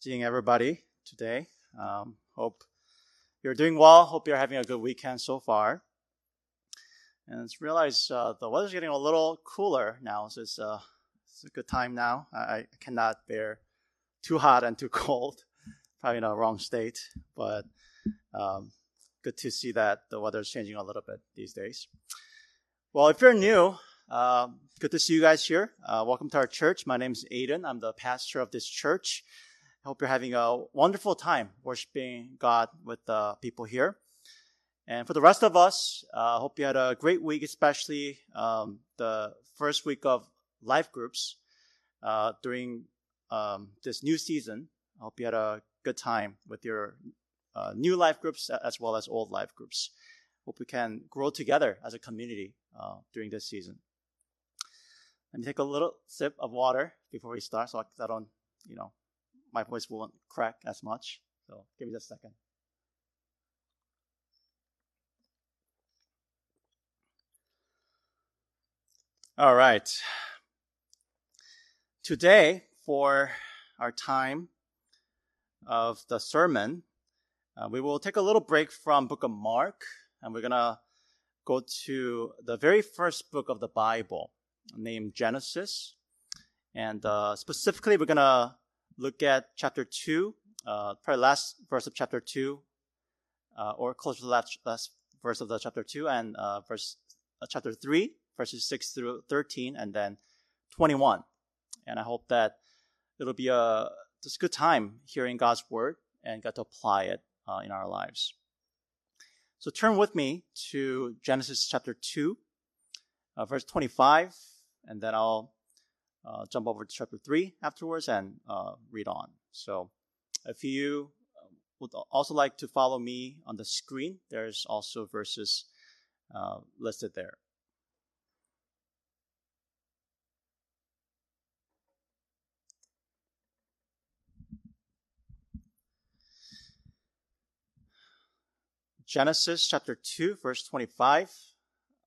seeing everybody today. Um, hope you're doing well. Hope you're having a good weekend so far. And it's realized uh, the weather's getting a little cooler now, so it's, uh, it's a good time now. I, cannot bear too hot and too cold. Probably in the wrong state, but um, good to see that the weather's changing a little bit these days. Well, if you're new, uh, good to see you guys here. Uh, welcome to our church. My name is Aiden. I'm the pastor of this church. Hope you're having a wonderful time worshiping God with the people here. And for the rest of us, I uh, hope you had a great week, especially um, the first week of life groups uh, during um, this new season. I hope you had a good time with your uh, new life groups as well as old life groups. Hope we can grow together as a community uh, during this season. Let me take a little sip of water before we start so I don't, you know, my voice won't crack as much. So give me just a second. All right. Today, for our time of the sermon, uh, we will take a little break from Book of Mark, and we're gonna go to the very first book of the Bible, named Genesis, and uh, specifically, we're gonna look at chapter 2, uh, probably last verse of chapter 2, uh, or close to the last, last verse of the chapter 2, and uh, verse uh, chapter 3, verses 6 through 13, and then 21. And I hope that it'll be a just a good time hearing God's word and got to apply it uh, in our lives. So turn with me to Genesis chapter 2, uh, verse 25, and then I'll uh, jump over to chapter 3 afterwards and uh, read on. So if you uh, would also like to follow me on the screen, there's also verses uh, listed there. Genesis chapter 2, verse 25.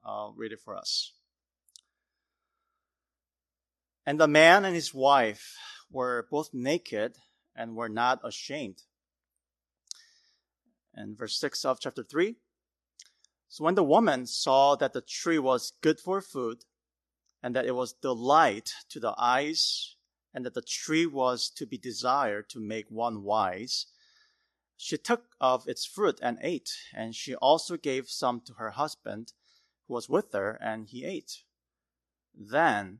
I'll read it for us. And the man and his wife were both naked and were not ashamed. And verse 6 of chapter 3. So when the woman saw that the tree was good for food, and that it was delight to the eyes, and that the tree was to be desired to make one wise, she took of its fruit and ate, and she also gave some to her husband who was with her, and he ate. Then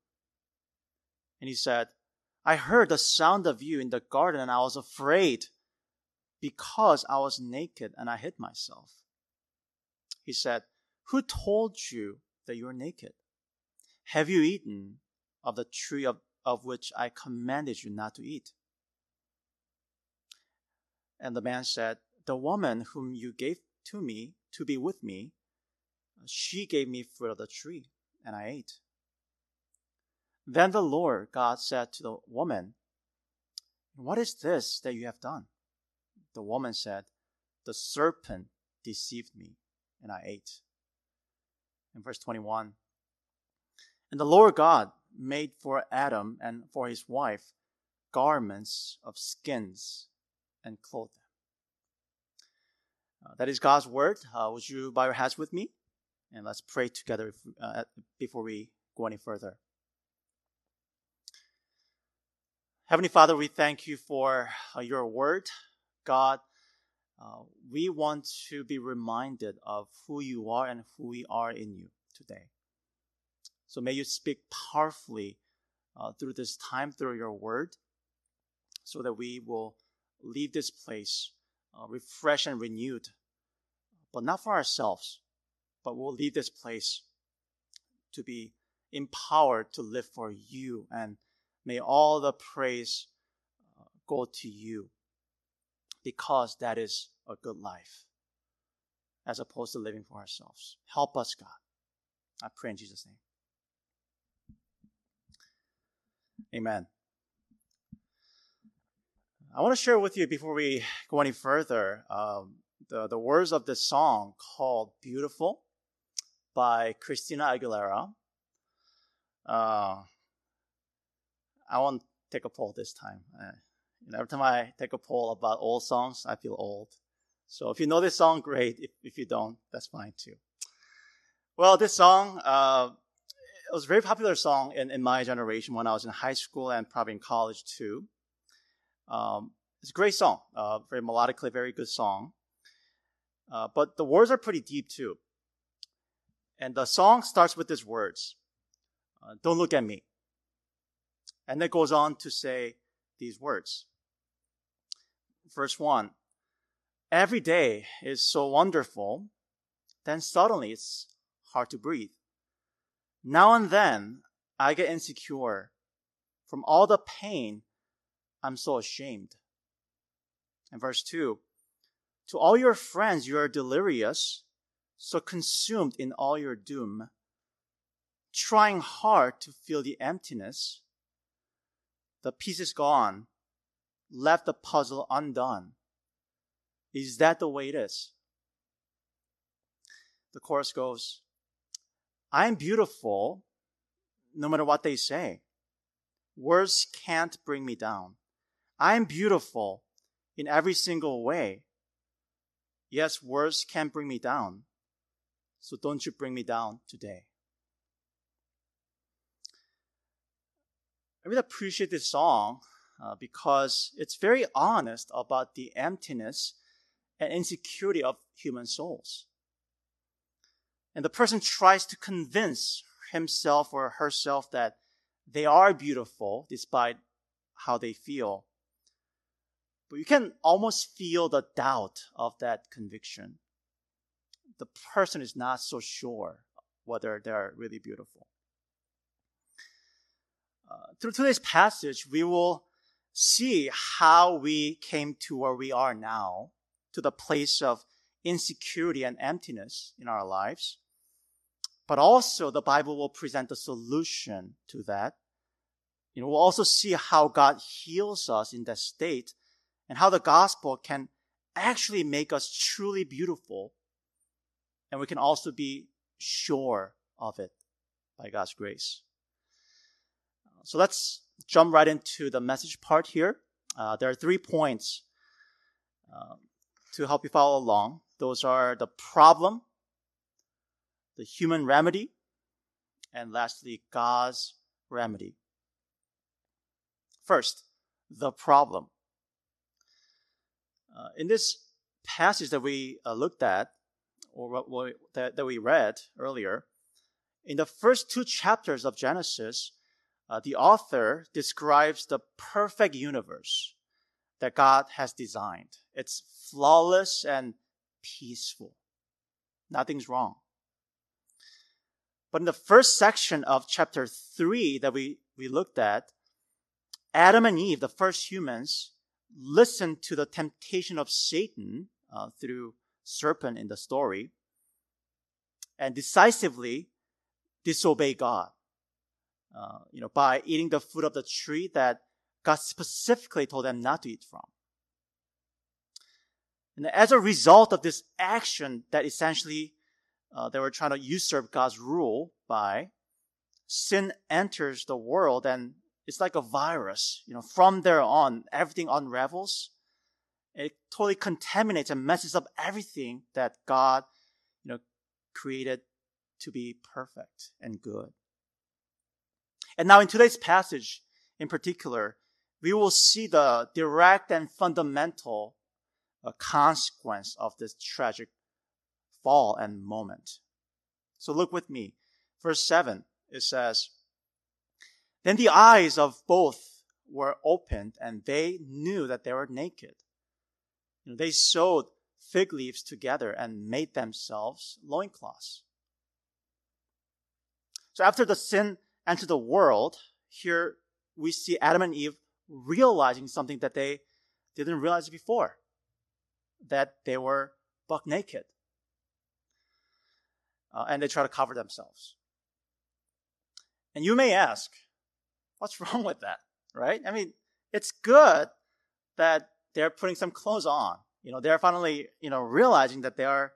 And he said, I heard the sound of you in the garden and I was afraid because I was naked and I hid myself. He said, Who told you that you are naked? Have you eaten of the tree of, of which I commanded you not to eat? And the man said, The woman whom you gave to me to be with me, she gave me fruit of the tree, and I ate. Then the Lord God said to the woman, What is this that you have done? The woman said, The serpent deceived me, and I ate. In verse 21, And the Lord God made for Adam and for his wife garments of skins and clothed them. Uh, that is God's word. Uh, would you bow your heads with me? And let's pray together if, uh, before we go any further. Heavenly Father, we thank you for uh, your word. God, uh, we want to be reminded of who you are and who we are in you today. So may you speak powerfully uh, through this time, through your word, so that we will leave this place uh, refreshed and renewed, but not for ourselves, but we'll leave this place to be empowered to live for you and May all the praise uh, go to you because that is a good life as opposed to living for ourselves. Help us, God. I pray in Jesus' name. Amen. I want to share with you before we go any further um, the, the words of this song called Beautiful by Christina Aguilera. Uh, I won't take a poll this time. Uh, you know, every time I take a poll about old songs, I feel old. So if you know this song, great. If, if you don't, that's fine too. Well, this song, uh, it was a very popular song in, in my generation when I was in high school and probably in college too. Um, it's a great song, uh, very melodically, very good song. Uh, but the words are pretty deep too. And the song starts with these words uh, Don't look at me. And it goes on to say these words. Verse 1 Every day is so wonderful, then suddenly it's hard to breathe. Now and then I get insecure. From all the pain, I'm so ashamed. And verse 2 To all your friends, you are delirious, so consumed in all your doom, trying hard to feel the emptiness the piece is gone, left the puzzle undone. Is that the way it is? The chorus goes, I am beautiful no matter what they say. Words can't bring me down. I am beautiful in every single way. Yes, words can bring me down. So don't you bring me down today. I really appreciate this song uh, because it's very honest about the emptiness and insecurity of human souls. And the person tries to convince himself or herself that they are beautiful despite how they feel. But you can almost feel the doubt of that conviction. The person is not so sure whether they're really beautiful. Uh, through today's passage, we will see how we came to where we are now, to the place of insecurity and emptiness in our lives. But also, the Bible will present a solution to that. You know, we'll also see how God heals us in that state and how the gospel can actually make us truly beautiful. And we can also be sure of it by God's grace. So let's jump right into the message part here. Uh, there are three points uh, to help you follow along. Those are the problem, the human remedy, and lastly, God's remedy. First, the problem. Uh, in this passage that we uh, looked at, or what, that, that we read earlier, in the first two chapters of Genesis, uh, the author describes the perfect universe that God has designed. It's flawless and peaceful. Nothing's wrong. But in the first section of chapter 3 that we, we looked at, Adam and Eve, the first humans, listened to the temptation of Satan uh, through serpent in the story and decisively disobey God. Uh, you know, by eating the fruit of the tree that God specifically told them not to eat from. And as a result of this action that essentially uh, they were trying to usurp God's rule by, sin enters the world and it's like a virus. You know, from there on, everything unravels. It totally contaminates and messes up everything that God, you know, created to be perfect and good. And now in today's passage in particular, we will see the direct and fundamental uh, consequence of this tragic fall and moment. So look with me. Verse 7, it says, Then the eyes of both were opened, and they knew that they were naked. Know, they sewed fig leaves together and made themselves loincloths. So after the sin entered the world, here we see Adam and Eve realizing something that they didn't realize before that they were buck naked. Uh, and they try to cover themselves. And you may ask, what's wrong with that? Right? I mean, it's good that they're putting some clothes on. You know, they're finally, you know, realizing that they are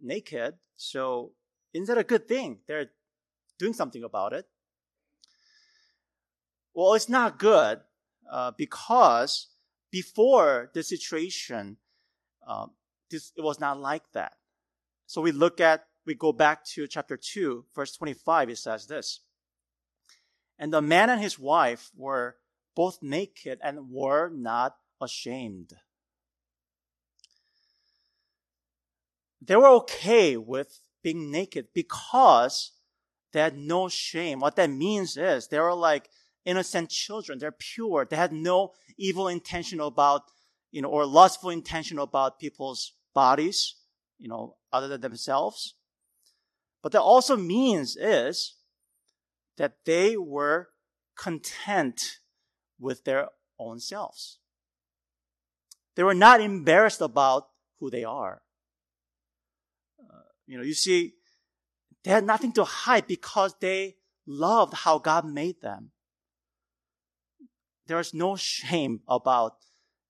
naked. So isn't that a good thing? They're doing something about it. Well, it's not good uh, because before the situation, um, this, it was not like that. So we look at, we go back to chapter 2, verse 25, it says this. And the man and his wife were both naked and were not ashamed. They were okay with being naked because they had no shame. What that means is they were like innocent children. They're pure. They had no evil intention about, you know, or lustful intention about people's bodies, you know, other than themselves. But that also means is that they were content with their own selves. They were not embarrassed about who they are. Uh, you know, you see, they had nothing to hide because they loved how God made them. There was no shame about,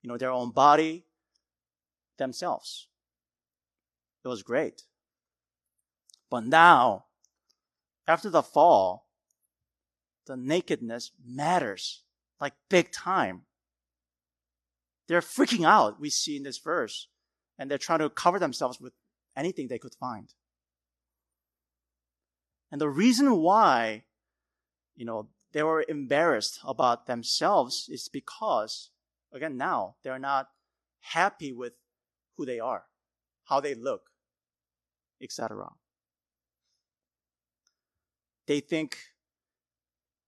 you know, their own body, themselves. It was great. But now, after the fall, the nakedness matters like big time. They're freaking out, we see in this verse, and they're trying to cover themselves with anything they could find. And the reason why, you know, they were embarrassed about themselves is because, again, now they're not happy with who they are, how they look, etc. They think,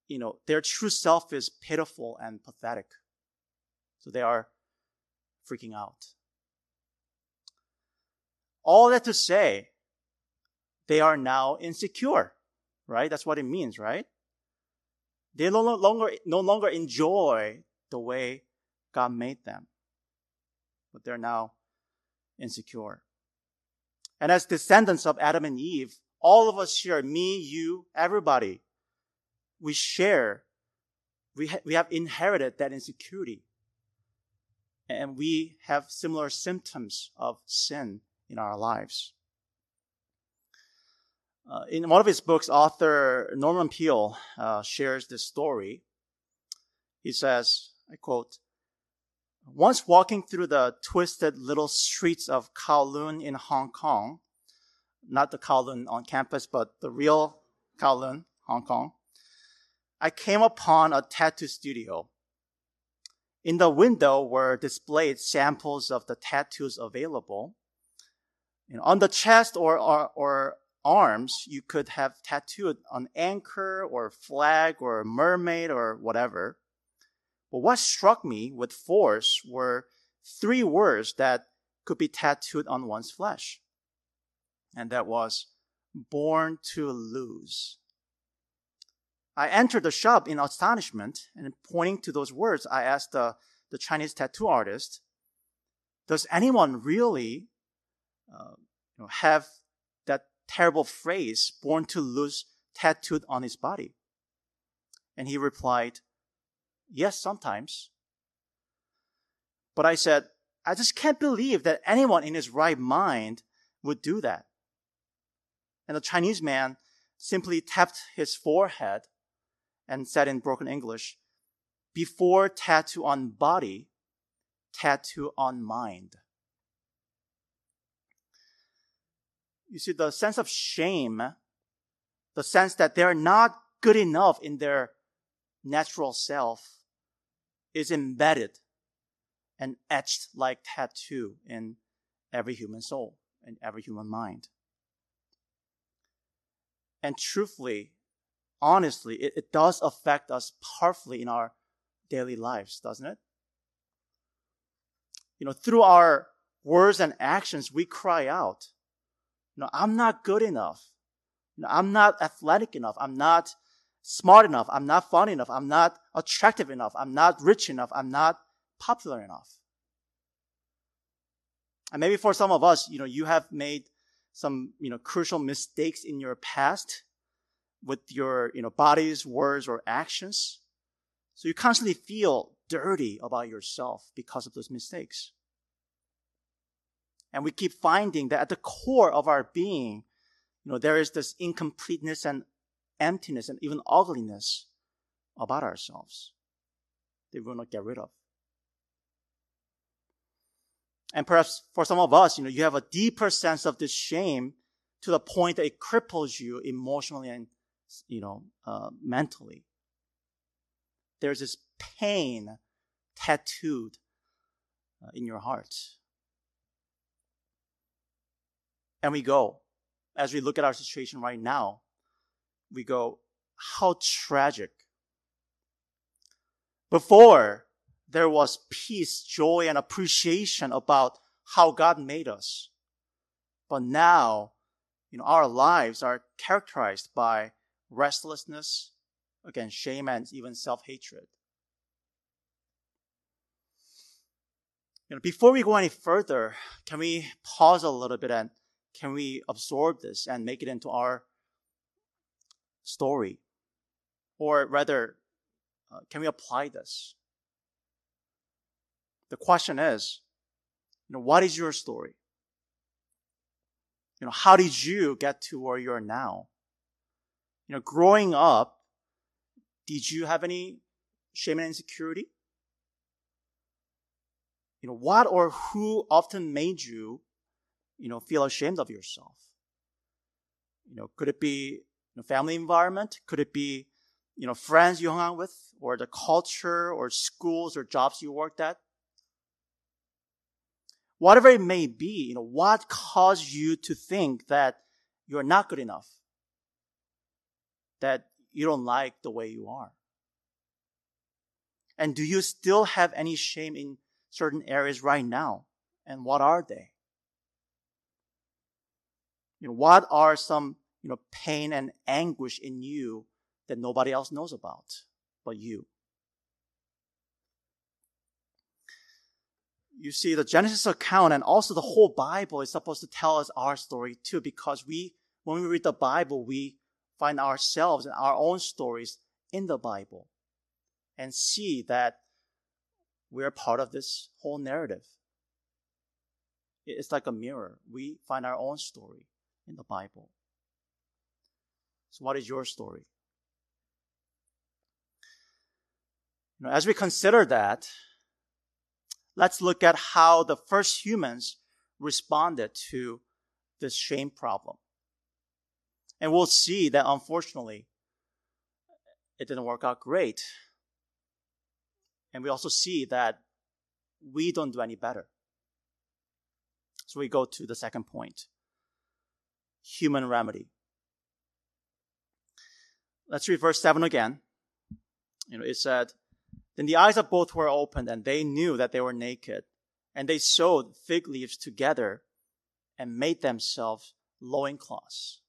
you know, their true self is pitiful and pathetic. So they are freaking out. All that to say, they are now insecure, right? That's what it means, right? They no longer, no longer enjoy the way God made them, but they're now insecure. And as descendants of Adam and Eve, all of us here, me, you, everybody, we share, we, ha- we have inherited that insecurity. And we have similar symptoms of sin in our lives. Uh, in one of his books, author Norman Peale uh, shares this story. He says, I quote, once walking through the twisted little streets of Kowloon in Hong Kong, not the Kowloon on campus, but the real Kowloon, Hong Kong, I came upon a tattoo studio. In the window were displayed samples of the tattoos available. Know, on the chest or, or, or arms, you could have tattooed an anchor or a flag or a mermaid or whatever. But what struck me with force were three words that could be tattooed on one's flesh. And that was born to lose. I entered the shop in astonishment and pointing to those words, I asked the, the Chinese tattoo artist, does anyone really uh, you know, have terrible phrase, born to lose, tattooed on his body? And he replied, Yes, sometimes. But I said, I just can't believe that anyone in his right mind would do that. And the Chinese man simply tapped his forehead and said in broken English, Before tattoo on body, tattoo on mind. You see, the sense of shame, the sense that they're not good enough in their natural self is embedded and etched like tattoo in every human soul and every human mind. And truthfully, honestly, it, it does affect us powerfully in our daily lives, doesn't it? You know, through our words and actions, we cry out, know, I'm not good enough. Know, I'm not athletic enough. I'm not smart enough. I'm not funny enough. I'm not attractive enough. I'm not rich enough. I'm not popular enough. And maybe for some of us, you know, you have made some, you know, crucial mistakes in your past with your, you know, bodies, words, or actions. So you constantly feel dirty about yourself because of those mistakes. And we keep finding that at the core of our being, you know, there is this incompleteness and emptiness and even ugliness about ourselves that we will not get rid of. And perhaps for some of us, you know, you have a deeper sense of this shame to the point that it cripples you emotionally and, you know, uh, mentally. There's this pain tattooed uh, in your heart. And we go, as we look at our situation right now, we go, how tragic. Before, there was peace, joy, and appreciation about how God made us. But now, you know, our lives are characterized by restlessness, again, shame, and even self-hatred. You know, before we go any further, can we pause a little bit and can we absorb this and make it into our story? Or rather, uh, can we apply this? The question is, you know, what is your story? You know, how did you get to where you are now? You know, growing up, did you have any shame and insecurity? You know, what or who often made you, you know, feel ashamed of yourself? You know, could it be know, family environment? Could it be, you know, friends you hung out with, or the culture, or schools, or jobs you worked at? whatever it may be, you know, what caused you to think that you're not good enough? That you don't like the way you are? And do you still have any shame in certain areas right now? And what are they? You know, what are some, you know, pain and anguish in you that nobody else knows about but you? you see the Genesis account and also the whole Bible is supposed to tell us our story too, because we, when we read the Bible, we find ourselves and our own stories in the Bible and see that we're part of this whole narrative. It's like a mirror. We find our own story in the Bible. So, what is your story? You know, as we consider that, let's look at how the first humans responded to this shame problem. And we'll see that unfortunately, it didn't work out great. And we also see that we don't do any better. So we go to the second point human remedy. Let's read verse 7 again. You know, it said, then the eyes of both were opened, and they knew that they were naked. And they sewed fig leaves together and made themselves loincloths.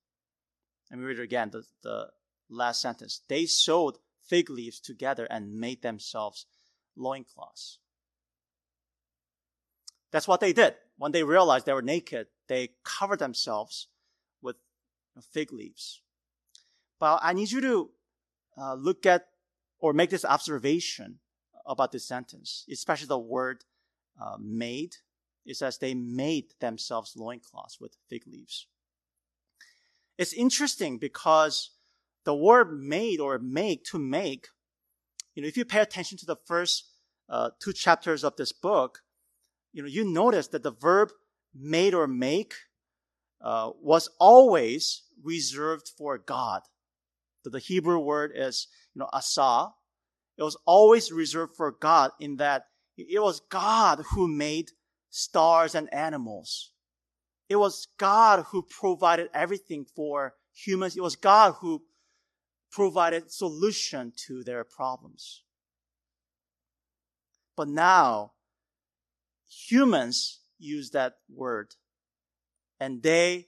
Let me read it again, the, the last sentence. They sewed fig leaves together and made themselves loincloths. That's what they did. When they realized they were naked, they covered themselves fig leaves. But I need you to uh, look at or make this observation about this sentence, especially the word uh, made. It says they made themselves loincloths with fig leaves. It's interesting because the word made or make, to make, you know, if you pay attention to the first uh, two chapters of this book, you know, you notice that the verb made or make uh, was always reserved for God. So the Hebrew word is, you know, asa. It was always reserved for God in that it was God who made stars and animals. It was God who provided everything for humans. It was God who provided solution to their problems. But now, humans use that word and they,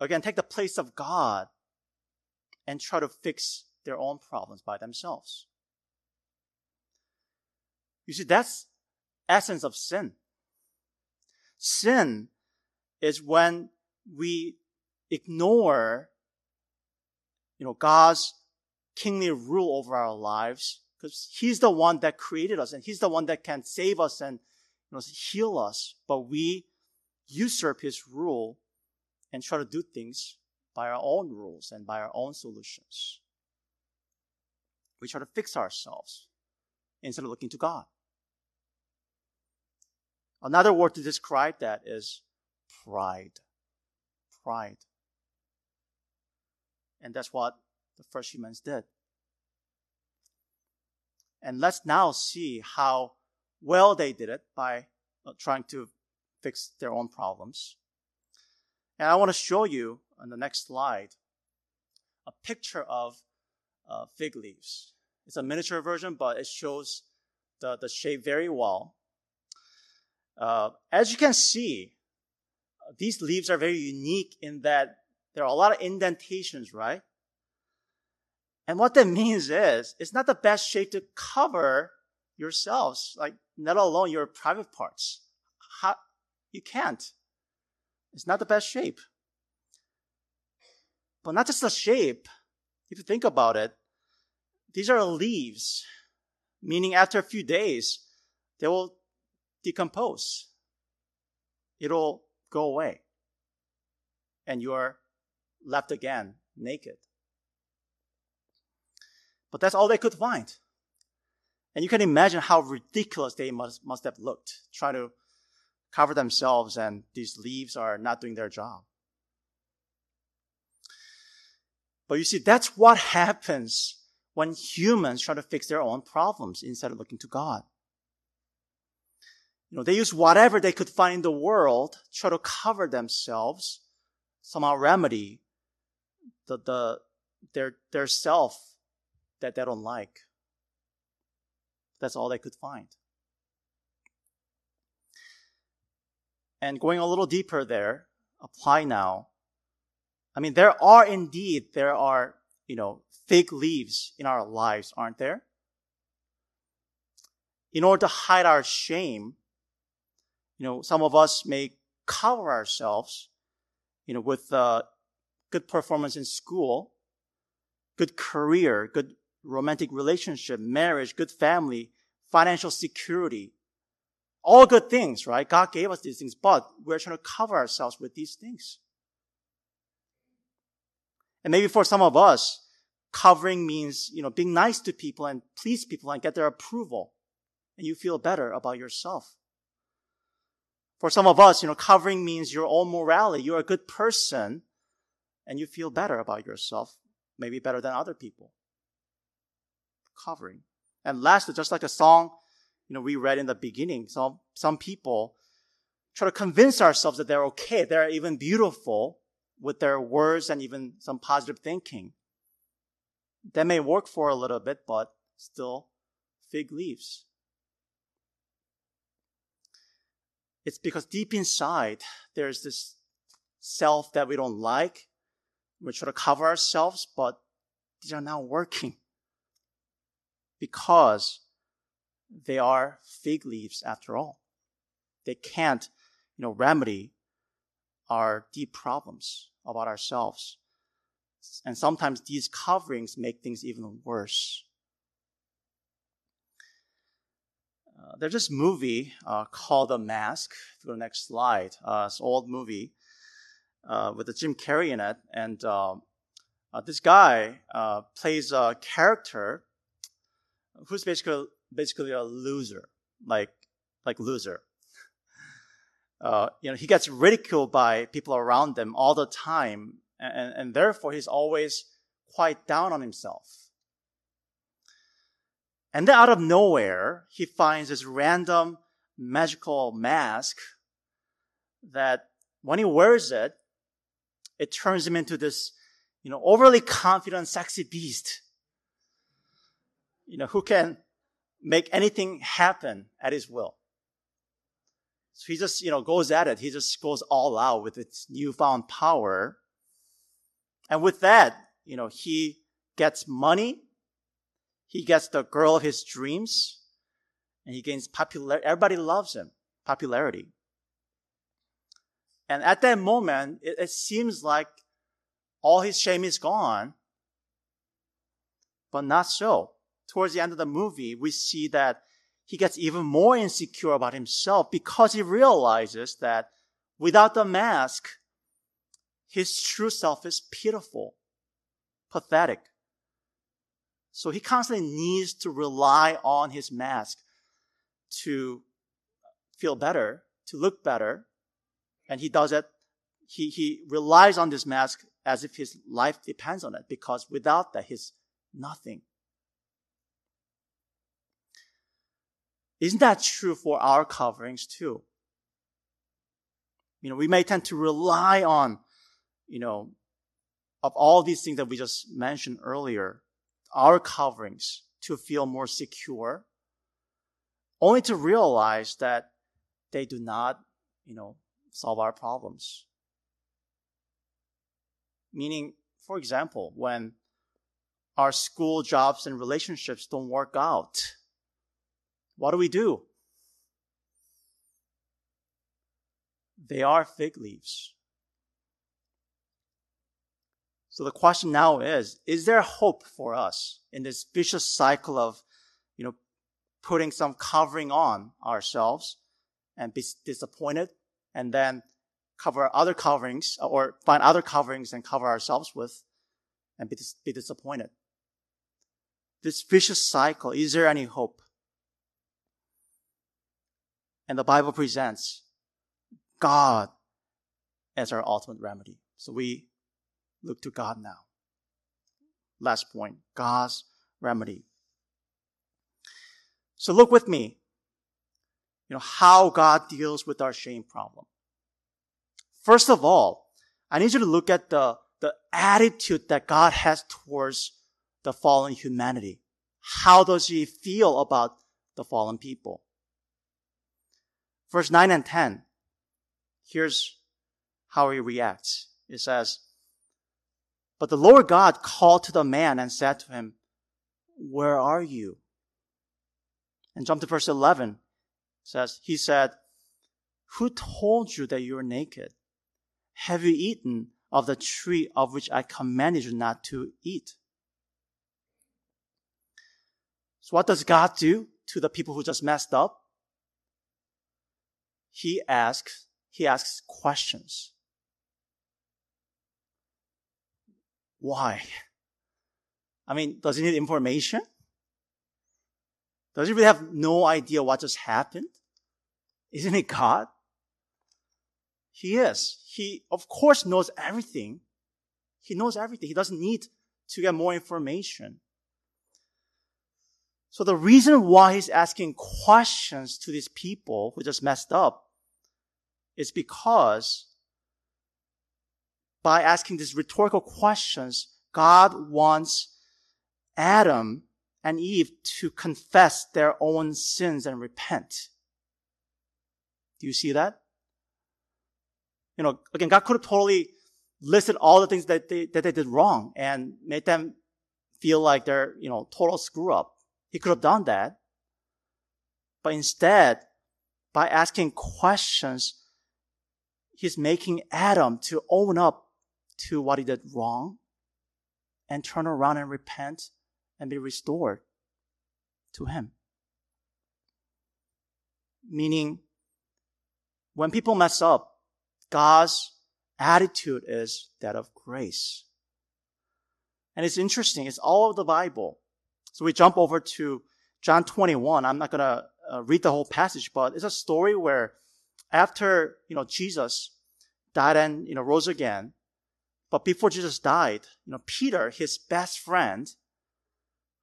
again, take the place of God and try to fix their own problems by themselves. You see, that's essence of sin. Sin is when we ignore, you know, God's kingly rule over our lives because He's the one that created us and He's the one that can save us and you know, heal us. But we usurp His rule and try to do things by our own rules and by our own solutions. We try to fix ourselves instead of looking to God. Another word to describe that is pride. Pride. And that's what the first humans did. And let's now see how well they did it by uh, trying to fix their own problems. And I want to show you on the next slide a picture of uh, fig leaves. It's a miniature version, but it shows the, the shape very well. Uh, as you can see, these leaves are very unique in that there are a lot of indentations, right? And what that means is, it's not the best shape to cover yourselves, like, let alone your private parts. How, you can't. It's not the best shape. But not just the shape. If you think about it, these are leaves, meaning after a few days, they will decompose. It'll go away. And you are left again naked. But that's all they could find. And you can imagine how ridiculous they must, must have looked, trying to cover themselves, and these leaves are not doing their job. But you see, that's what happens when humans try to fix their own problems instead of looking to God. You know, they use whatever they could find in the world, try to cover themselves, somehow remedy the, the, their, their self that they don't like. That's all they could find. And going a little deeper there, apply now. I mean, there are indeed, there are, you know, fig leaves in our lives, aren't there? In order to hide our shame, you know, some of us may cover ourselves, you know, with uh, good performance in school, good career, good romantic relationship, marriage, good family, financial security. All good things, right? God gave us these things, but we're trying to cover ourselves with these things. And maybe for some of us, covering means, you know, being nice to people and please people and get their approval. And you feel better about yourself. For some of us, you know, covering means your own morality. You're a good person and you feel better about yourself, maybe better than other people. Covering. And lastly, just like a song, you know, we read in the beginning, some, some people try to convince ourselves that they're okay, they're even beautiful with their words and even some positive thinking. That may work for a little bit, but still fig leaves. It's because deep inside, there's this self that we don't like. We try to cover ourselves, but these are not working because they are fig leaves after all. They can't, you know, remedy our deep problems about ourselves. And sometimes these coverings make things even worse. Uh, there's this movie uh, called The Mask. Go to the next slide. Uh, it's an old movie uh, with the Jim Carrey in it, and uh, uh, this guy plays a character who's basically basically a loser, like like loser. Uh, you know, he gets ridiculed by people around him all the time, and, and therefore he's always quite down on himself. And then out of nowhere, he finds this random magical mask that when he wears it, it turns him into this, you know, overly confident, sexy beast. You know, who can make anything happen at his will. So he just, you know, goes at it. He just goes all out with its newfound power. And with that, you know, he gets money, he gets the girl of his dreams, and he gains popularity. Everybody loves him, popularity. And at that moment, it, it seems like all his shame is gone, but not so. Towards the end of the movie, we see that he gets even more insecure about himself because he realizes that without the mask, his true self is pitiful, pathetic. So he constantly needs to rely on his mask to feel better, to look better. And he does it. He, he relies on this mask as if his life depends on it because without that, he's nothing. Isn't that true for our coverings too? You know, we may tend to rely on, you know, of all these things that we just mentioned earlier, our coverings to feel more secure, only to realize that they do not, you know, solve our problems. Meaning, for example, when our school jobs and relationships don't work out, what do we do? They are fig leaves. So the question now is, is there hope for us in this vicious cycle of, you know, putting some covering on ourselves and be disappointed and then cover other coverings or find other coverings and cover ourselves with and be, dis- be disappointed? This vicious cycle, is there any hope? And the Bible presents God as our ultimate remedy. So we look to God now. Last point God's remedy. So look with me, you know, how God deals with our shame problem. First of all, I need you to look at the, the attitude that God has towards the fallen humanity. How does he feel about the fallen people? Verse 9 and 10. Here's how he reacts. It says, But the Lord God called to the man and said to him, Where are you? And jump to verse 11. It says, He said, Who told you that you are naked? Have you eaten of the tree of which I commanded you not to eat? So what does God do to the people who just messed up? He asks, he asks questions. Why? I mean, does he need information? Does he really have no idea what just happened? Isn't he God? He is. He, of course, knows everything. He knows everything. He doesn't need to get more information. So the reason why he's asking questions to these people who just messed up is because by asking these rhetorical questions, God wants Adam and Eve to confess their own sins and repent. Do you see that? You know, again, God could have totally listed all the things that they, that they did wrong and made them feel like they're, you know, total screw up. He could have done that. But instead, by asking questions, he's making Adam to own up to what he did wrong and turn around and repent and be restored to him. Meaning, when people mess up, God's attitude is that of grace. And it's interesting, it's all of the Bible. So we jump over to John 21. I'm not going to uh, read the whole passage, but it's a story where after, you know, Jesus died and, you know, rose again, but before Jesus died, you know, Peter, his best friend,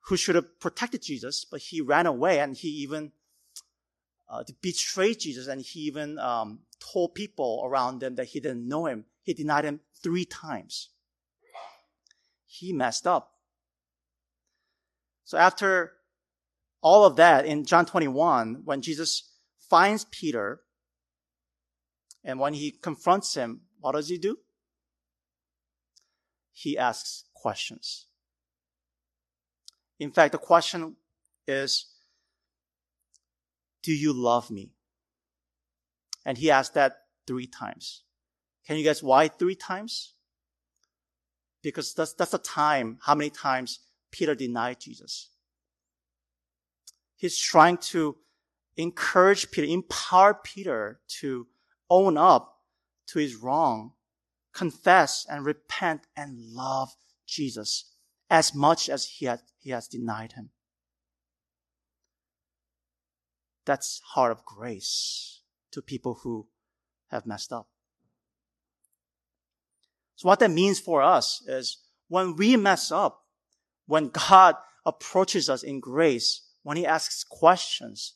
who should have protected Jesus, but he ran away and he even uh, betrayed Jesus and he even um, told people around him that he didn't know him. He denied him three times. He messed up. So after all of that, in John 21, when Jesus finds Peter and when he confronts him, what does he do? He asks questions. In fact, the question is, do you love me? And he asked that three times. Can you guess why three times? Because that's, that's the time, how many times Peter denied Jesus. He's trying to encourage Peter, empower Peter to own up to his wrong, confess and repent and love Jesus as much as he, he has denied him. That's heart of grace to people who have messed up. So what that means for us is when we mess up, when God approaches us in grace, when he asks questions,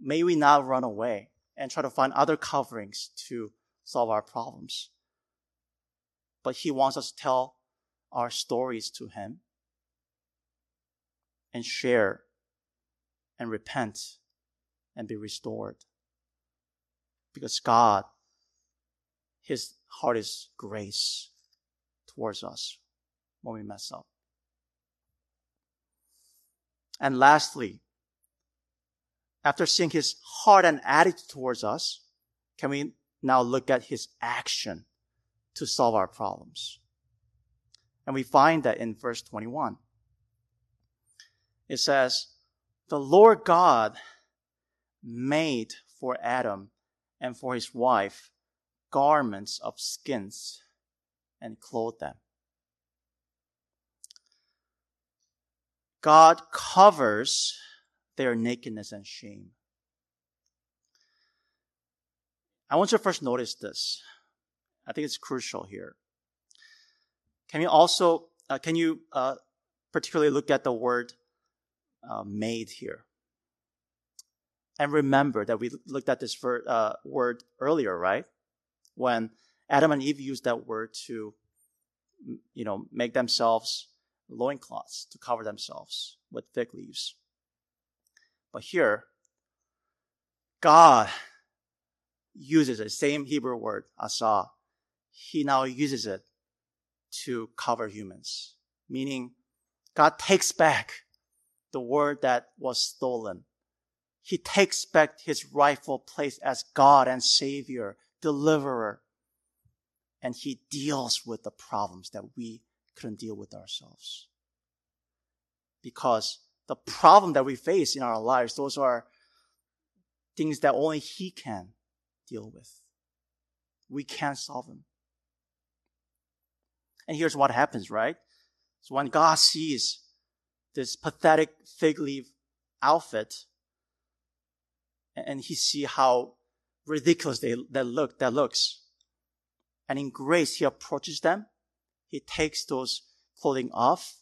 may we not run away and try to find other coverings to solve our problems. But he wants us to tell our stories to him and share and repent and be restored. Because God, His heart is grace towards us when we mess up. And lastly, after seeing His heart and attitude towards us, can we now look at His action to solve our problems? And we find that in verse 21. It says, the Lord God made for Adam and for his wife garments of skins and clothed them. God covers their nakedness and shame. I want you to first notice this. I think it's crucial here. Can you also, uh, can you uh, particularly look at the word uh, made here. And remember that we looked at this ver- uh, word earlier, right? When Adam and Eve used that word to, you know, make themselves loincloths to cover themselves with thick leaves. But here, God uses the same Hebrew word, asa. He now uses it to cover humans, meaning God takes back the word that was stolen. He takes back his rightful place as God and Savior, deliverer. And he deals with the problems that we couldn't deal with ourselves. Because the problem that we face in our lives, those are things that only he can deal with. We can't solve them. And here's what happens, right? So when God sees this pathetic fig leaf outfit and he see how ridiculous they, that look that looks and in grace he approaches them he takes those clothing off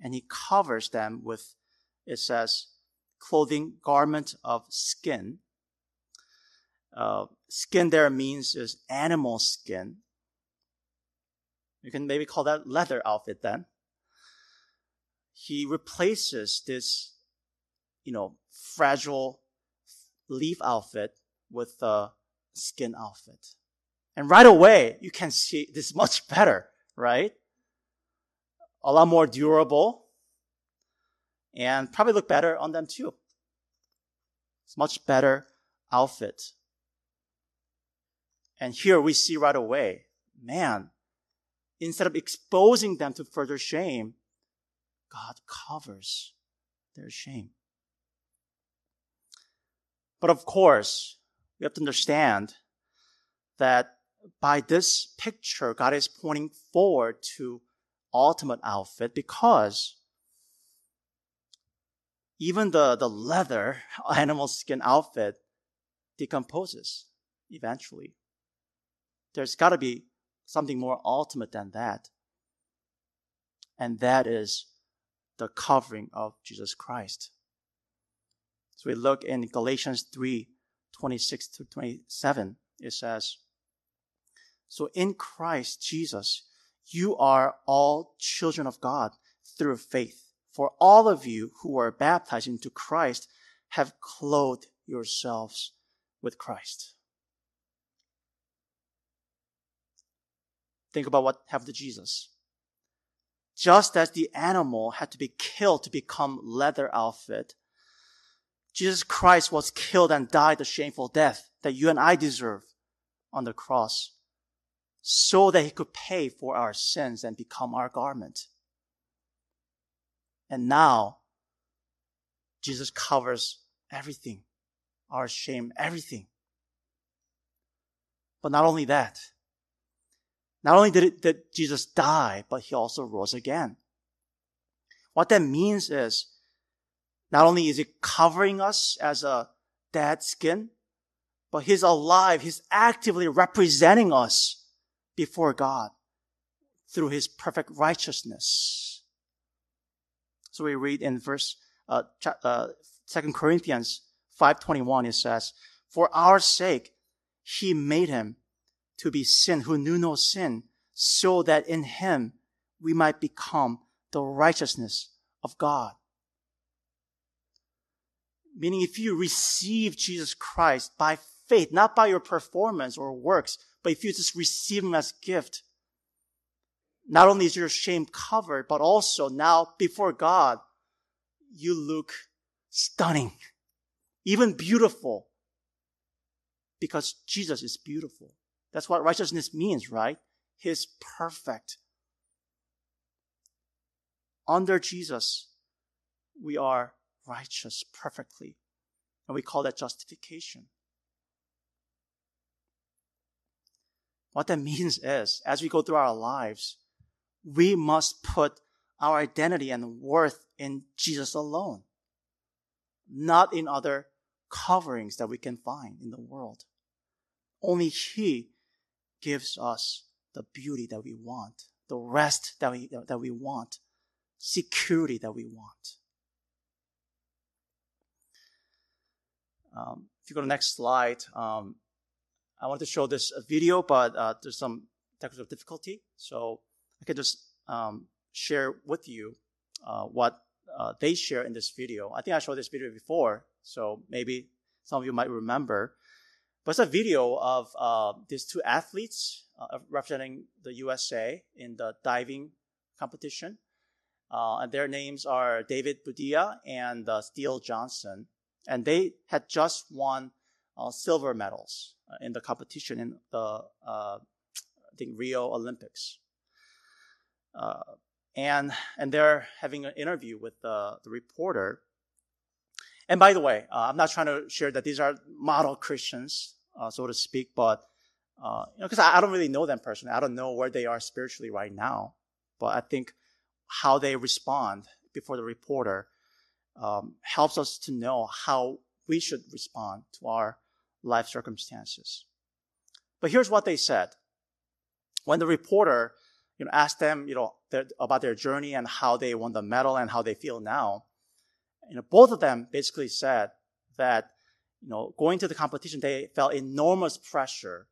and he covers them with it says clothing garment of skin uh, skin there means is animal skin you can maybe call that leather outfit then he replaces this, you know, fragile leaf outfit with a skin outfit. And right away, you can see this much better, right? A lot more durable and probably look better on them too. It's much better outfit. And here we see right away, man, instead of exposing them to further shame, God covers their shame. But of course, we have to understand that by this picture, God is pointing forward to ultimate outfit because even the, the leather animal skin outfit decomposes eventually. There's got to be something more ultimate than that. And that is the covering of Jesus Christ. So we look in Galatians 3 26 to 27. It says, So in Christ Jesus, you are all children of God through faith. For all of you who are baptized into Christ have clothed yourselves with Christ. Think about what happened to Jesus. just as the animal had to be killed to become leather outfit, Jesus Christ was killed and died the shameful death that you and I deserve on the cross so that he could pay for our sins and become our garment. And now, Jesus covers everything, our shame, everything. But not only that, not only did, it, did Jesus die, but he also rose again. What that means is, not only is he covering us as a dead skin, but he's alive. He's actively representing us before God through his perfect righteousness. So we read in verse uh, uh, 2 Corinthians 5.21, it says, For our sake, he made him to be sin who knew no sin, so that in him we might become the righteousness of God. Meaning, if you receive Jesus Christ by faith, not by your performance or works, but if you just receive him as gift, not only is your shame covered, but also now before God, you look stunning, even beautiful, because Jesus is beautiful. That's what righteousness means, right? He's perfect. Under Jesus, we are righteous perfectly. And we call that justification. What that means is, as we go through our lives, we must put our identity and worth in Jesus alone, not in other coverings that we can find in the world. Only He gives us the beauty that we want, the rest that we, that we want, security that we want. Um, if you go to the next slide, um, I wanted to show this video, but uh, there's some technical difficulty. So I can just um, share with you uh, what uh, they share in this video. I think I showed this video before, so maybe some of you might remember. But it's a video of uh, these two athletes uh, representing the USA in the diving competition. Uh, and their names are David Boudia and Steele Johnson. And they had just won silver medals uh, in the competition in the uh, I think Rio Olympics. Uh, and and they're having an interview with the, the reporter. And by the way, I'm not trying to share that these are model Christians, so to speak, but uh, you know, because I, I, don't really know them personally. I don't know where they are spiritually right now. But I think how they respond before the reporter um, helps us to know how we should respond to our life circumstances. But here's what they said. When the reporter, you know, asked them, you know, their, about their journey and how they won the medal and how they feel now, you know, both of them basically said that, you know, going to the competition, they felt enormous pressure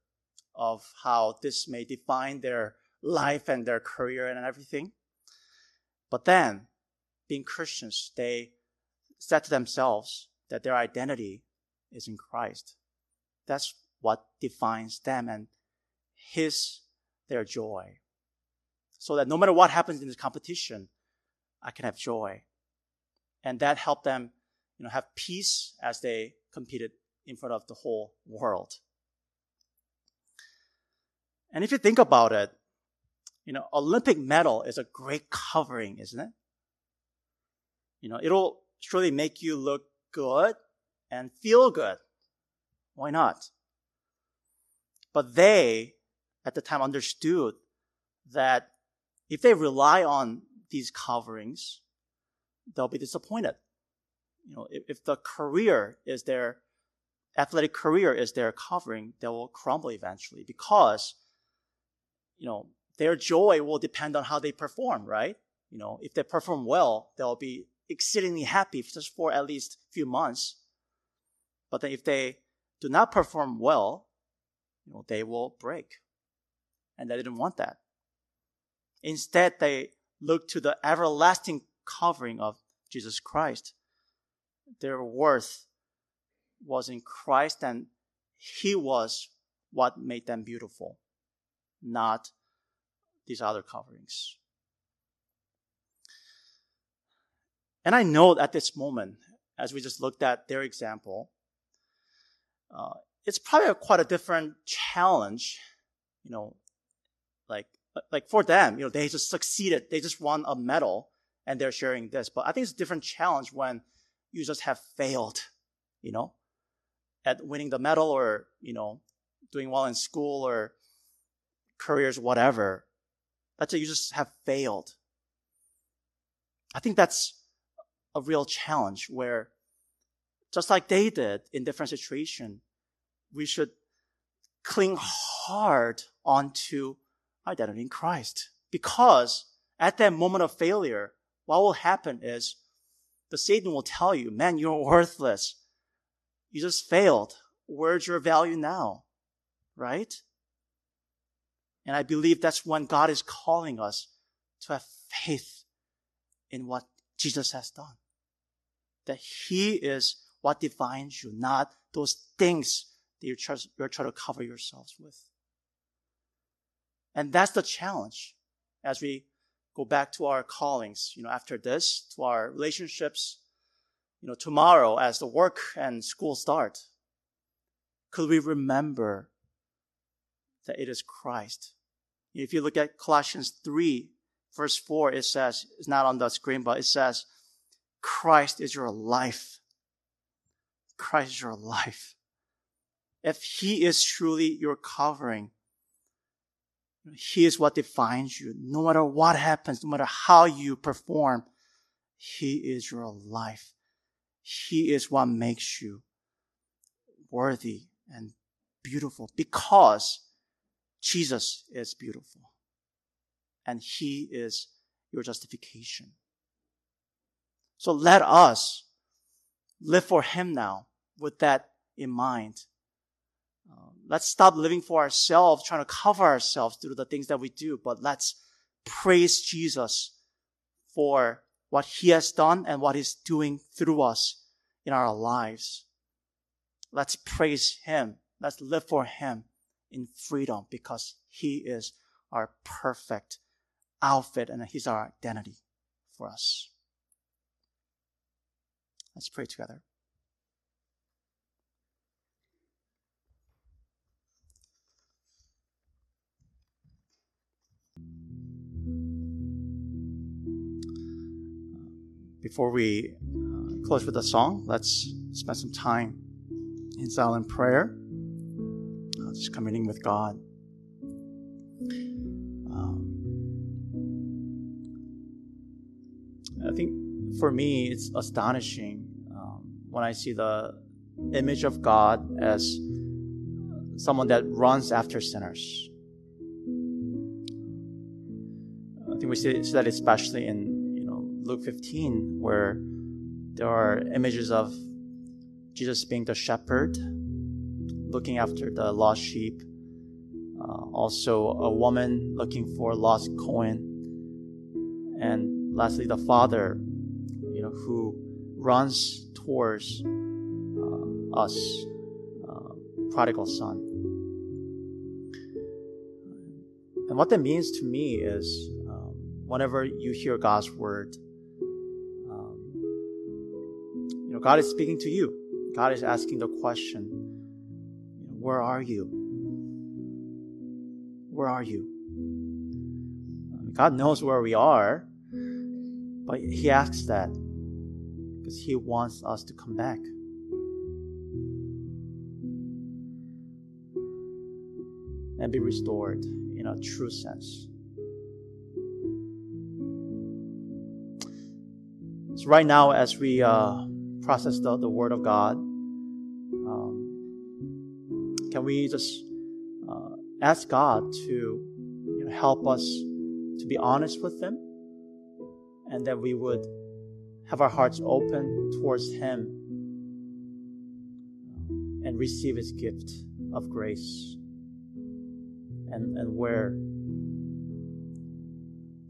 of how this may define their life and their career and everything. But then, being Christians, they said to themselves that their identity is in Christ. That's what defines them and his, their joy. So that no matter what happens in this competition, I can have joy. And that helped them, you know, have peace as they competed in front of the whole world. And if you think about it, you know, Olympic medal is a great covering, isn't it? You know, it'll surely make you look good and feel good. Why not? But they, at the time, understood that if they rely on these coverings, they'll be disappointed. You know, if, if the career is their athletic career is their covering, they will crumble eventually because, you know, their joy will depend on how they perform, right? You know, if they perform well, they'll be exceedingly happy just for at least a few months. But then if they do not perform well, you know, they will break. And they didn't want that. Instead, they looked to the everlasting covering of Jesus Christ. Their worth was in Christ, and He was what made them beautiful, not these other coverings. And I know at this moment, as we just looked at their example, uh, it's probably quite a different challenge, you know, like like for them, you know, they just succeeded, they just won a medal, and they're sharing this. But I think it's a different challenge when you just have failed, you know, at winning the medal or you know, doing well in school or careers, whatever. That's it. you just have failed. I think that's a real challenge where just like they did in different situations, we should cling hard onto identity in Christ. Because at that moment of failure, what will happen is the Satan will tell you, man, you're worthless. You just failed. Where's your value now? Right? And I believe that's when God is calling us to have faith in what Jesus has done. That He is what defines you, not those things that you're trying, trying to cover yourselves with. And that's the challenge as we go back to our callings, you know, after this, to our relationships, you know, tomorrow as the work and school start. Could we remember that it is Christ? If you look at Colossians 3, verse 4, it says, it's not on the screen, but it says, Christ is your life. Christ is your life. If He is truly your covering, He is what defines you. No matter what happens, no matter how you perform, He is your life. He is what makes you worthy and beautiful because Jesus is beautiful and He is your justification. So let us live for Him now with that in mind. Uh, let's stop living for ourselves, trying to cover ourselves through the things that we do, but let's praise Jesus for what He has done and what He's doing through us in our lives. Let's praise Him. Let's live for Him in freedom because He is our perfect outfit and He's our identity for us. Let's pray together. Before we uh, close with a song, let's spend some time in silent prayer, uh, just communing with God. Um, I think for me, it's astonishing when I see the image of God as someone that runs after sinners. I think we see, see that especially in you know Luke 15, where there are images of Jesus being the shepherd, looking after the lost sheep. Uh, also, a woman looking for lost coin, and lastly, the father you know, who runs towards uh, us, uh, prodigal son. And what that means to me is um, whenever you hear God's word, um, you know, God is speaking to you. God is asking the question, where are you? Where are you? God knows where we are, but He asks that because He wants us to come back. And be restored in a true sense. So, right now, as we uh, process the, the Word of God, um, can we just uh, ask God to you know, help us to be honest with Him and that we would have our hearts open towards Him and receive His gift of grace and, and wear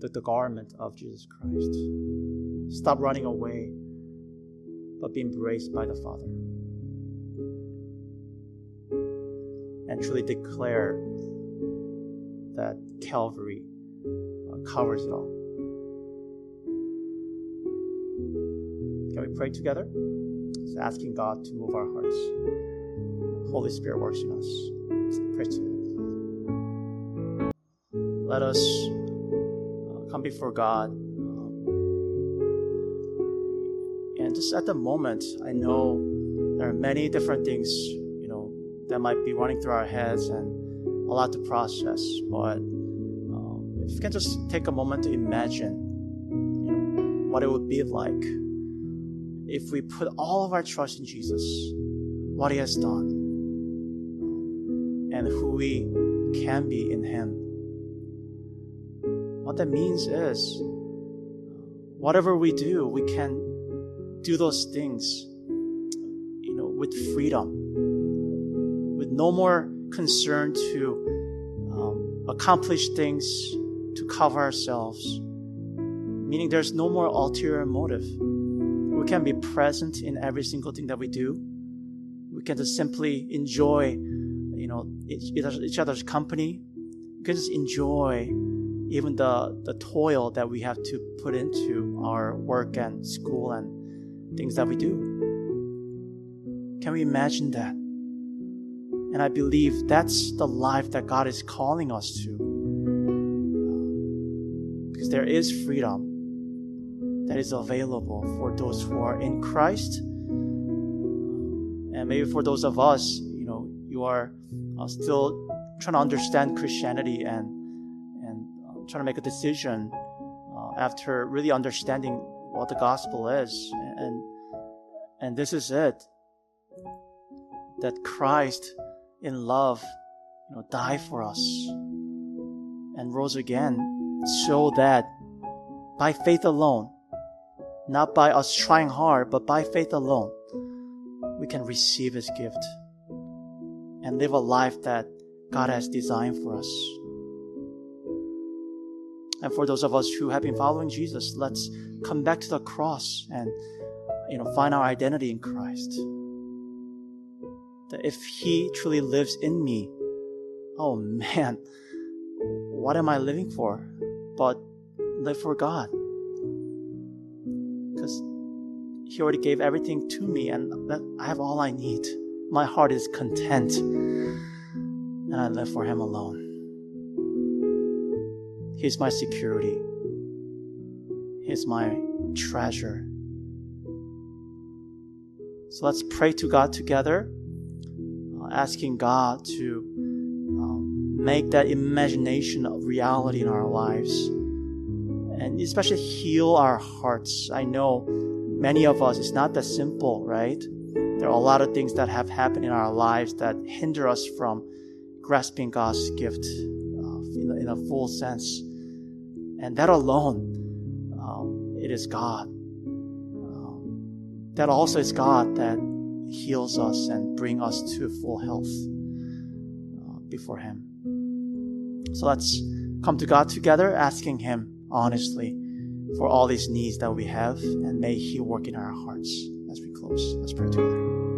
the, the garment of Jesus Christ. Stop running away, but be embraced by the Father. And truly declare that Calvary uh, covers it all. Pray together? Just asking God to move our hearts. Holy Spirit works in us. Pray together. Let us uh, come before God. Um, and just at the moment, I know there are many different things, you know, that might be running through our heads and a lot to process. But um, if you can just take a moment to imagine you know, what it would be like if we put all of our trust in Jesus, what He has done, and who we can be in Him. What that means is, whatever we do, we can do those things, you know, with freedom, with no more concern to um, accomplish things to cover ourselves. Meaning, there's no more ulterior motive. We can be present in every single thing that we do. We can just simply enjoy, you know, each, each other's company. We can just enjoy even the the toil that we have to put into our work and school and things that we do. Can we imagine that? And I believe that's the life that God is calling us to. Because there is freedom that is available for those who are in Christ. And maybe for those of us, you know, you are uh, still trying to understand Christianity and and uh, trying to make a decision uh, after really understanding what the gospel is, and and this is it. That Christ, in love, you know, died for us and rose again, so that by faith alone not by us trying hard, but by faith alone, we can receive His gift and live a life that God has designed for us. And for those of us who have been following Jesus, let's come back to the cross and you know find our identity in Christ. That if He truly lives in me, oh man, what am I living for? But live for God He already gave everything to me, and I have all I need. My heart is content, and I live for Him alone. He's my security, He's my treasure. So let's pray to God together, uh, asking God to um, make that imagination of reality in our lives and especially heal our hearts. I know many of us, it's not that simple, right? There are a lot of things that have happened in our lives that hinder us from grasping God's gift uh, in, a, in, a, full sense. And that alone, um, it is God. Um, that also is God that heals us and bring us to full health uh, before Him. So let's come to God together, asking Him honestly for all these needs that we have, and may He work in our hearts as we close. Let's pray together.